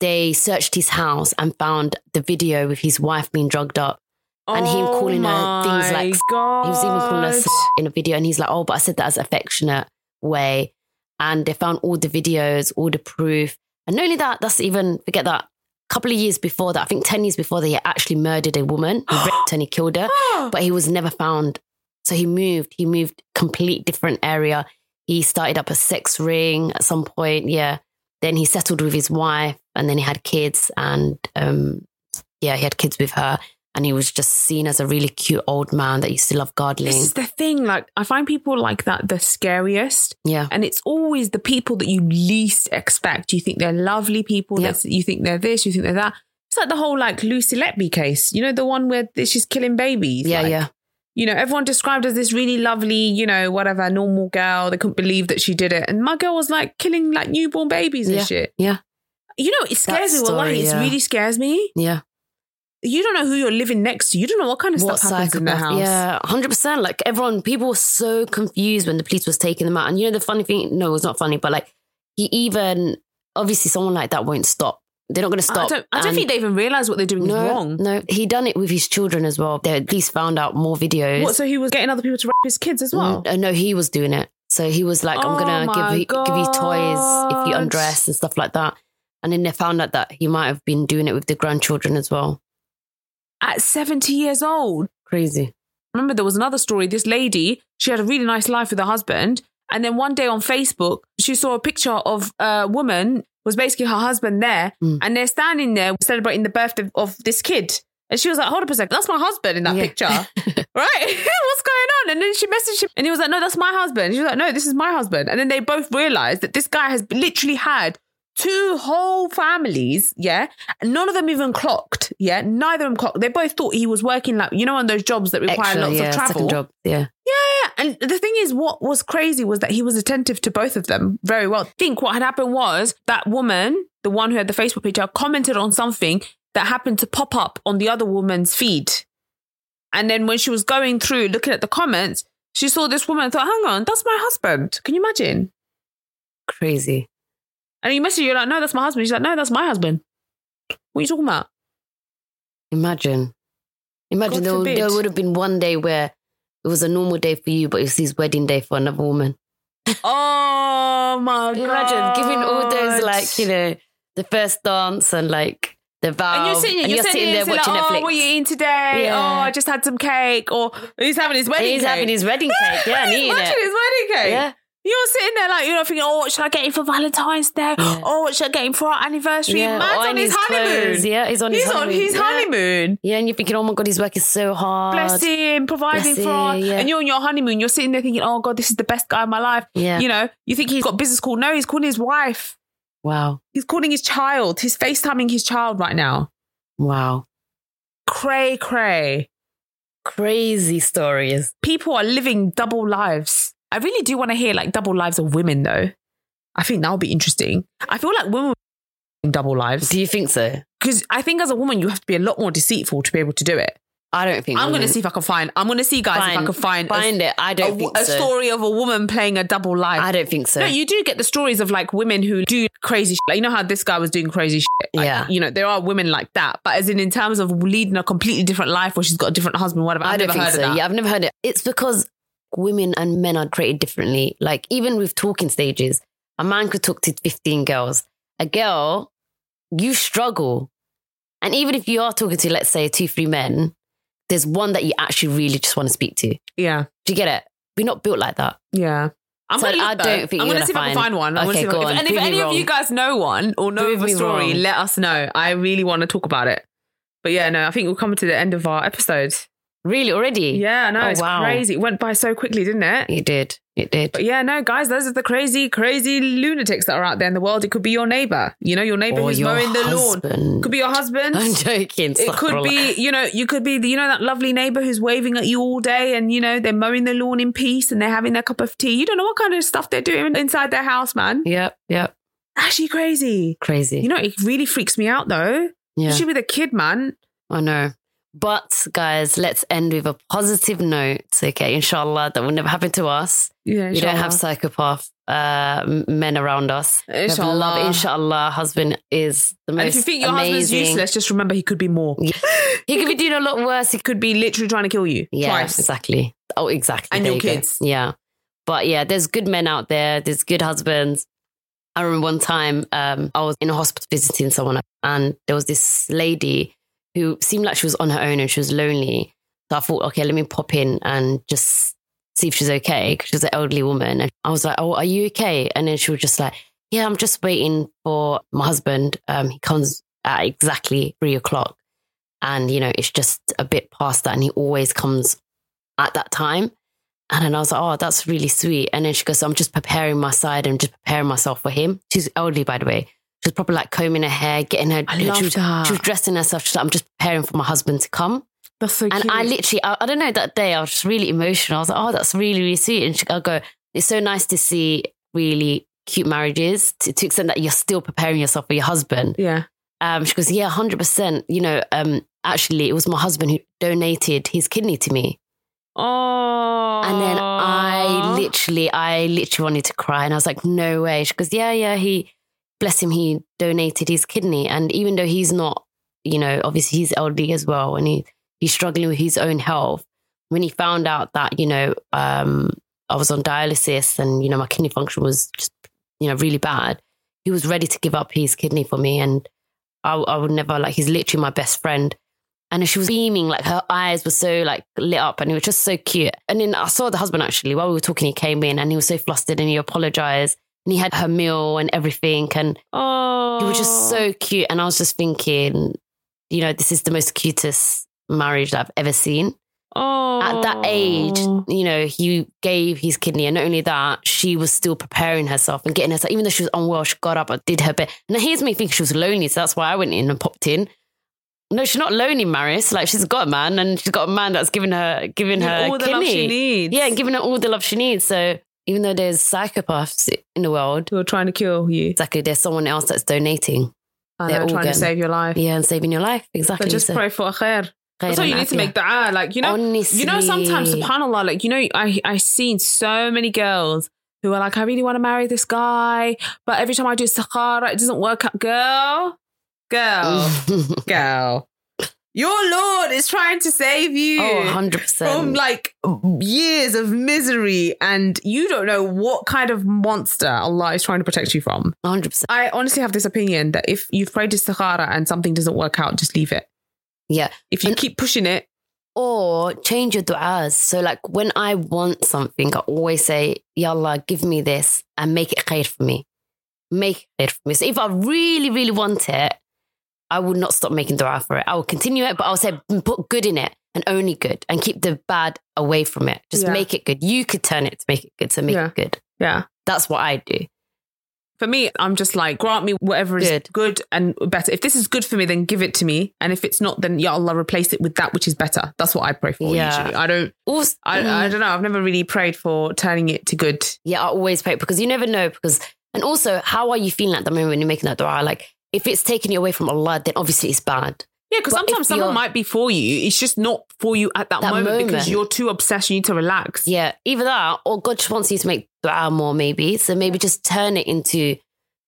they searched his house and found the video with his wife being drugged up. And him Oh calling her things like- God. He was even calling us in a video, and he's like, "Oh, but I said that as affectionate way." And they found all the videos, all the proof, and not only that, that's even forget that. A couple of years before that, I think ten years before that, he actually murdered a woman. He raped and he killed her, but he was never found. So he moved. He moved complete different area. He started up a sex ring at some point. Yeah. Then he settled with his wife, and then he had kids, and um, yeah, he had kids with her and he was just seen as a really cute old man that used to love gardening. This is the thing. Like, I find people like that the scariest. yeah. And it's always the people that you least expect. You think they're lovely people. Yeah. You think they're this, you think they're that. It's like the whole like Lucy Letby case. You know, the one where she's killing babies. Yeah, Like, yeah. You know, everyone described as this really lovely, you know, whatever, normal girl. They couldn't believe that she did it. And my girl was like killing like newborn babies and Yeah. shit. Yeah. You know, it scares me. That Wallahi, story, it yeah. really scares me. Yeah. You don't know who you're living next to. You don't know what kind of What stuff happens in the house. Yeah, 100%. Like everyone, people were so confused when the police was taking them out. And you know, the funny thing, no, it's not funny, but like he even, obviously, someone like that won't stop. They're not going to I stop. don't, I don't And- think they even realize what they're doing no, is wrong. No, he done it with his children as well. The police found out more videos. What? So he was getting other people to rape his kids as well. Uh, no, he was doing it. So he was like, I'm Oh gonna my give you give you toys if you undress and stuff like that. And then they found out that he might have been doing it with the grandchildren as well. At 70 years old. Crazy. Remember, there was another story. This lady, she had a really nice life with her husband. And then one day on Facebook, she saw a picture of a woman, was basically her husband there. Mm. And they're standing there celebrating the birthday of this kid. And she was like, hold up a second, that's my husband in that Yeah. picture. right? What's going on? And then she messaged him and he was like, no, that's my husband. She was like, no, this is my husband. And then they both realized that this guy has literally had two whole families, yeah, none of them even clocked, yeah, neither of them clocked. They both thought he was working like you know on those jobs that require Extra, lots yeah, of travel. job. Yeah. Yeah, and the thing is, what was crazy was that he was attentive to both of them very well. I think what had happened was that woman, the one who had the Facebook page, commented on something that happened to pop up on the other woman's feed. And then when she was going through looking at the comments, She saw this woman and thought, hang on, that's my husband. Can you imagine? Crazy. And you message you're like, no, that's my husband. She's like, no, that's my husband. What are you talking about? Imagine. Imagine God there, forbid. there would have been one day where it was a normal day for you, but it's his wedding day for another woman. Oh my god. Imagine giving all those like, you know, the first dance and like the vow. And you're sitting, you're, sitting, there there watching like, Netflix. Oh, what are you eating today? Yeah. Oh, I just had some cake. Or he's having his wedding He's cake. having his wedding cake, yeah, and He's eating it. his wedding cake. Yeah. You're sitting there like, you know, thinking, oh, what should I get him for Valentine's Day? Yeah. Oh, what should I get him for our anniversary? Yeah, Man's or on in his, honeymoon. clothes. Yeah, he's on He's his on honeymoon. his yeah. honeymoon. Yeah, and you're thinking, oh my God, he's working so hard. Bless him, providing Bless for us. him, yeah. And you're on your honeymoon. You're sitting there thinking, oh, God, this is the best guy in my life. Yeah. You know, you think he's got business call. No, he's calling his wife. Wow. He's calling his child. He's FaceTiming his child right now. Wow. Cray, cray. Crazy stories. People are living double lives. I really do want to hear like double lives of women, though. I think that would be interesting. I feel like women in double lives Do you think so? because I think as a woman you have to be a lot more deceitful to be able to do it. I don't think I'm going to see if I can find. I'm going to see guys if I can find, Find a, it. I don't think a so. story of a woman playing a double life. I don't think so. No, you do get the stories of like women who do crazy shit. Like, you know how this guy was doing crazy shit. Like, Yeah. You know, there are women like that. But as in, in terms of leading a completely different life where she's got a different husband, whatever, I've I don't never think heard so. of that. Yeah, I've never heard it. It's because women and men are created differently. Like even with talking stages, a man could talk to 15 girls. A girl, you struggle. And even if you are talking to, let's say, two, three men, there's one that you actually really just want to speak to. Yeah. Do you get it? We're not built like that. Yeah. I'm So gonna look, I though. don't think I'm gonna see if I can find- find one. I'm Okay, see if go on. And if Prove me any of you guys know one or know Prove of a story, let us know. I really want to talk about it. But yeah, no, I think we'll come to the end of our episode. Really, already? Yeah, no, Oh, it's wow. crazy. It went by so quickly, didn't it? It did. It did. But yeah, no, guys, those are the crazy, crazy lunatics that are out there in the world. It could be your neighbor, you know, your neighbor Or who's your mowing the lawn. Could be your husband. I'm joking. It could be, you know, you could be, the, you know, that lovely neighbor who's waving at you all day and, you know, they're mowing the lawn in peace and they're having their cup of tea. You don't know what kind of stuff they're doing inside their house, man. Yep, yep. Actually crazy. Crazy. You know, it really freaks me out though. yeah. Especially with a kid, man. I know. But guys, let's end with a positive note. Okay, inshallah, that will never happen to us. Yeah, We don't have psychopath uh, men around us. Inshallah. Love, inshallah, husband is the most And if you think your husband's amazing. useless, just remember he could be more. Yeah. He could be doing a lot worse. He could be literally trying to kill you Yeah, twice. exactly. Oh, exactly. And There your you go. kids. Yeah. But yeah, there's good men out there. There's good husbands. I remember one time um, I was in a hospital visiting someone, and there was this lady who seemed like she was on her own and she was lonely. So I thought, okay, let me pop in and just see if she's okay. Cause she's an elderly woman. And I was like, oh, are you okay? And then she was just like, yeah, I'm just waiting for my husband. Um, he comes at exactly three o'clock. And, you know, it's just a bit past that. And he always comes at that time. And then I was like, oh, that's really sweet. And then she goes, I'm just preparing my side and just preparing myself for him. She's elderly, by the way. She was probably like combing her hair, getting her. I she, loved was, that. she was dressing herself. She's like, I'm just preparing for my husband to come. That's so And cute. I literally, I, I don't know, that day I was just really emotional. I was like, oh, that's really, really sweet. And she, I go, it's so nice to see really cute marriages to, to extent that you're still preparing yourself for your husband. yeah. Um, she goes, yeah, 100%. You know, um, actually, it was my husband who donated his kidney to me. Oh. And then I literally, I literally wanted to cry. And I was like, no way. She goes, yeah, yeah, he, bless him, he donated his kidney. And even though he's not, you know, obviously he's elderly as well and he, he's struggling with his own health. When he found out that, you know, um, I was on dialysis and, you know, my kidney function was just, you know, really bad, he was ready to give up his kidney for me. And I, I would never, like, he's literally my best friend. And she was beaming, like her eyes were so like lit up and it was just so cute. And then I saw the husband actually while we were talking, he came in and he was so flustered and he apologized. And he had her meal and everything. And Oh. he was just so cute. And I was just thinking, you know, this is the most cutest marriage that I've ever seen. Oh. At that age, you know, he gave his kidney. And not only that, she was still preparing herself and getting herself, even though she was unwell, she got up and did her bit. And here's me thinking she was lonely. So that's why I went in and popped in. No, she's not lonely, Maris. Like she's got a man and she's got a man that's giving her, giving her all the kidney. love she needs. Yeah, and giving her all the love she needs. So even though there's psychopaths in the world, Who are trying to kill you. exactly, there's someone else that's donating. And They're trying to save your life. Yeah, and saving your life. Exactly. But just So- pray for khair. That's why you need to make dua. Like, you know, Honestly. you know, sometimes, subhanAllah, like, you know, I, I seen so many girls who are like, I really want to marry this guy, but every time I do istikhara, it doesn't work out. Girl, girl, girl. Your Lord is trying to save you. Oh, 100%. From like years of misery, and you don't know what kind of monster Allah is trying to protect you from. 100%. I honestly have this opinion that if you've prayed istikhara and something doesn't work out, just leave it. Yeah. If you And- keep pushing it, Or change your du'as. So, like, when I want something, I always say, Ya Allah, give me this and make it khair for me. Make it khair for me. So, if I really, really want it, I would not stop making dua for it. I will continue it, but I'll say, mm, put good in it and only good and keep the bad away from it. Just Yeah. make it good. You could turn it to make it good. So, make Yeah. it good. yeah. That's what I do. For me, I'm just like, grant me whatever is Good. good and better. If this is good for me, then give it to me. And if it's not, then Ya Allah, replace it with that which is better. That's what I pray for Yeah. usually. I don't, Also, I, I mm. don't know. I've never really prayed for turning it to good. Yeah, I always pray because you never know. Because and also, how are you feeling at the moment when you're making that dua? Like, if it's taking you away from Allah, then obviously it's bad. Yeah, because sometimes someone might be for you. It's just not for you at that, That moment, because you're too obsessed. You need to relax. Yeah, either that or God just wants you to make dua more, maybe. So maybe just turn it into,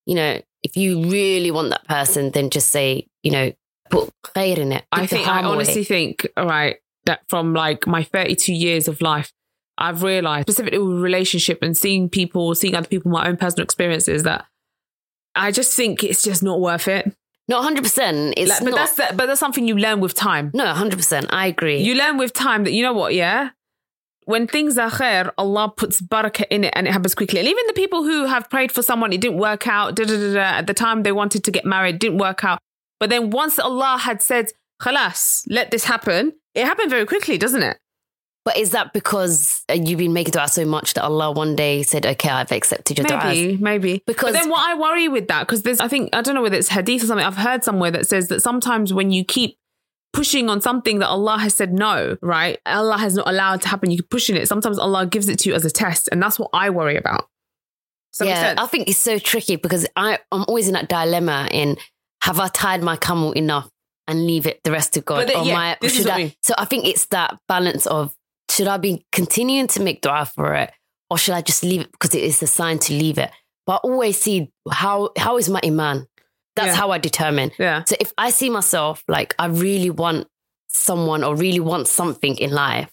you know, if you really want that person, then just say, you know, put khair in it. I think I harm away. honestly think, all right, that from like my 32 years of life, I've realized specifically with relationship and seeing people, seeing other people, my own personal experiences that I just think it's just not worth it. no, hundred percent. It's Like, but not. that's that, but that's something you learn with time. no, hundred percent. I agree. You learn with time that you know what, yeah. When things are khair, Allah puts barakah in it and it happens quickly. And even the people who have prayed for someone, it didn't work out. Da, da, da, da, at the time they wanted to get married, didn't work out. But then once Allah had said, "Khalas, let this happen," it happened very quickly, doesn't it? But is that because uh, you've been making dua so much that Allah one day said, "Okay, I've accepted your duas"? Maybe, maybe. Because- but then what I worry with that, because there's, I think, I don't know whether it's hadith or something, I've heard somewhere that says that sometimes when you keep pushing on something that Allah has said no, right? Allah has not allowed to happen, you keep pushing it. Sometimes Allah gives it to you as a test. And that's what I worry about. Does yeah? I think it's so tricky because I, I'm always in that dilemma in have I tied my camel enough and leave it the rest to God? But or yeah, my, this is I, I mean. So I think it's that balance of should I be continuing to make dua for it or should I just leave it because it is the sign to leave it? But I always see how how is my iman? That's Yeah. how I determine. yeah. So if I see myself like I really want someone or really want something in life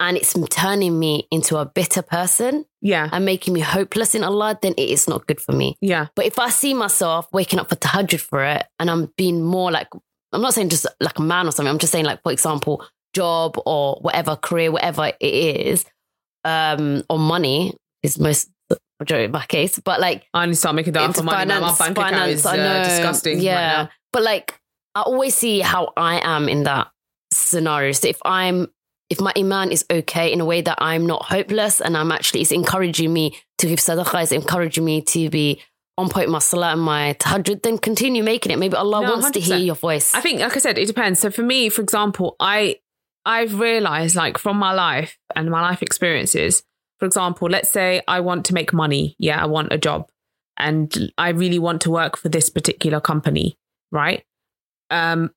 and it's turning me into a bitter person Yeah. and making me hopeless in Allah, then it is not good for me. Yeah. But if I see myself waking up for tahajjud for it and I'm being more like, I'm not saying just like a man or something, I'm just saying like, for example, job or whatever, career, whatever it is, um, or money is most majority of my case. But like, I need to start making that for money. now. My finance, bank account finance, is I uh, know. disgusting. Yeah. Right now. But like, I always see how I am in that scenario. So if I'm, if my iman is okay in a way that I'm not hopeless and I'm actually, it's encouraging me to give sadaqah, it's encouraging me to be on point my salah and my tahajjud, then continue making it. Maybe Allah No, wants to 100%. hear your voice. I think, like I said, it depends. So for me, for example, I I've realized, like from my life and my life experiences, for example, let's say I want to make money. Yeah, I want a job, and I really want to work for this particular company, right? Um,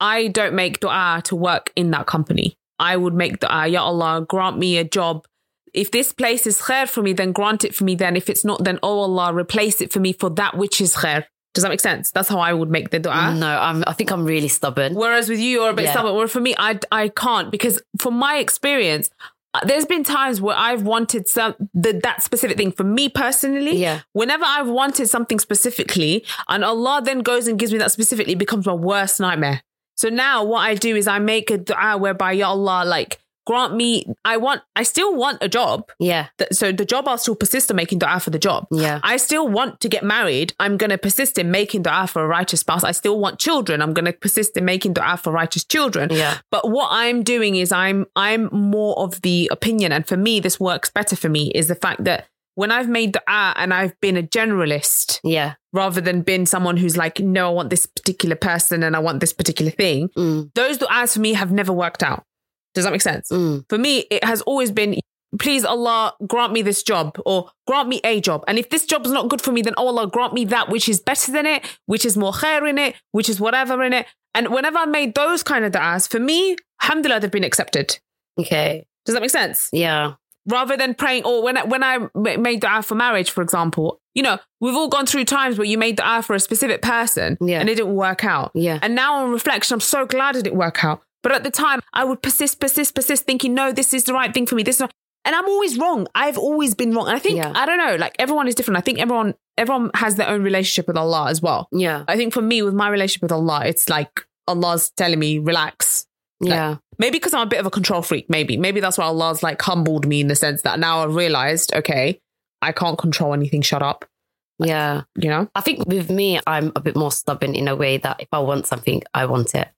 I don't make du'a to work in that company. I would make du'a, Ya Allah, grant me a job. If this place is khair for me, then grant it for me. Then if it's not, then oh Allah, replace it for me for that which is khair. Does that make sense? That's how I would make the du'a. no, I'm, I think I'm really stubborn. Whereas with you, you're a bit Yeah. stubborn. Or for me, I I can't because from my experience, uh, there's been times where I've wanted some the, that specific thing for me personally. Yeah. Whenever I've wanted something specifically, and Allah then goes and gives me that specifically, it becomes my worst nightmare. So now what I do is I make a du'a whereby Ya Allah, like grant me. I want. I still want a job. Yeah. Th- So the job, I'll still persist in making du'a for the job. Yeah. I still want to get married. I'm going to persist in making dua for a righteous spouse. I still want children. I'm going to persist in making dua for righteous children. Yeah. But what I'm doing is I'm I'm more of the opinion, and for me, this works better for me. Is the fact that when I've made dua and I've been a generalist Yeah. rather than been someone who's like, no, I want this particular person and I want this particular thing. Mm, Those du'as for me have never worked out. Does that make sense? mm. For me, it has always been, please Allah, grant me this job or grant me a job. And if this job's not good for me, then oh Allah, grant me that which is better than it, which is more khair in it, which is whatever in it. And whenever I made those kind of du'as, for me, alhamdulillah, they've been accepted. Okay. Does that make sense? Yeah. Rather than praying, or when I, when I ma- made dua for marriage, for example, you know, we've all gone through times where you made dua for a specific person Yeah. and it didn't work out. Yeah. And now on reflection, I'm so glad it didn't work out. But at the time, I would persist, persist, persist, thinking, no, this is the right thing for me. This is not. And I'm always wrong. I've always been wrong. And I think, Yeah. I don't know, like everyone is different. I think everyone, everyone has their own relationship with Allah as well. Yeah. I think for me, with my relationship with Allah, it's like Allah's telling me, relax. Yeah. Maybe because I'm a bit of a control freak. Maybe, maybe that's why Allah's like humbled me in the sense that now I've realized, okay, I can't control anything. Shut up. Yeah. You know? I think with me, I'm a bit more stubborn in a way that if I want something, I want it.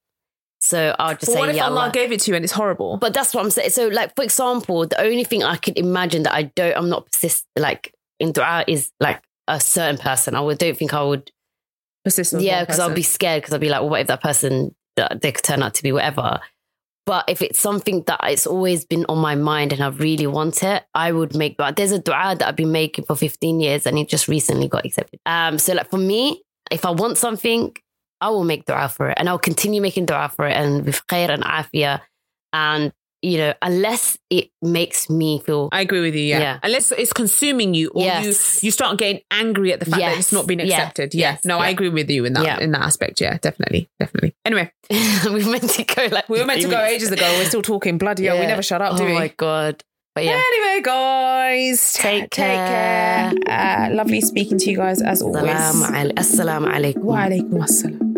So I'll just But say, what if yeah, Allah Allah. gave it to you and it's horrible? But that's what I'm saying. So, like, for example, the only thing I could imagine that I don't, I'm not persist, like, in dua is like a certain person. I would, don't think I would, persist. yeah, because I'll be scared because I'll be like, well, what if that person, that they could turn out to be whatever. But if it's something that it's always been on my mind and I really want it, I would make dua. There's a dua that I've been making for 15 years and it just recently got accepted. Um, so like for me, if I want something, I will make dua for it and I'll continue making dua for it and with khair and afia. And, you know, unless it makes me feel, I agree with you. Yeah. Yeah. Unless it's consuming you, or Yes. you you start getting angry at the fact that it's not been accepted. Yeah. Yes. No, I agree with you in that Yeah. in that aspect. Yeah, definitely, definitely. Anyway, we were meant to go like, we were meant to go 15 ages ago. We're still talking. Bloody hell, we never shut up, Oh do we? my God. But yeah. Anyway, guys, Take Take care. Uh, lovely speaking to you guys as always. Assalamu alaikum. Wa alaikum assalam.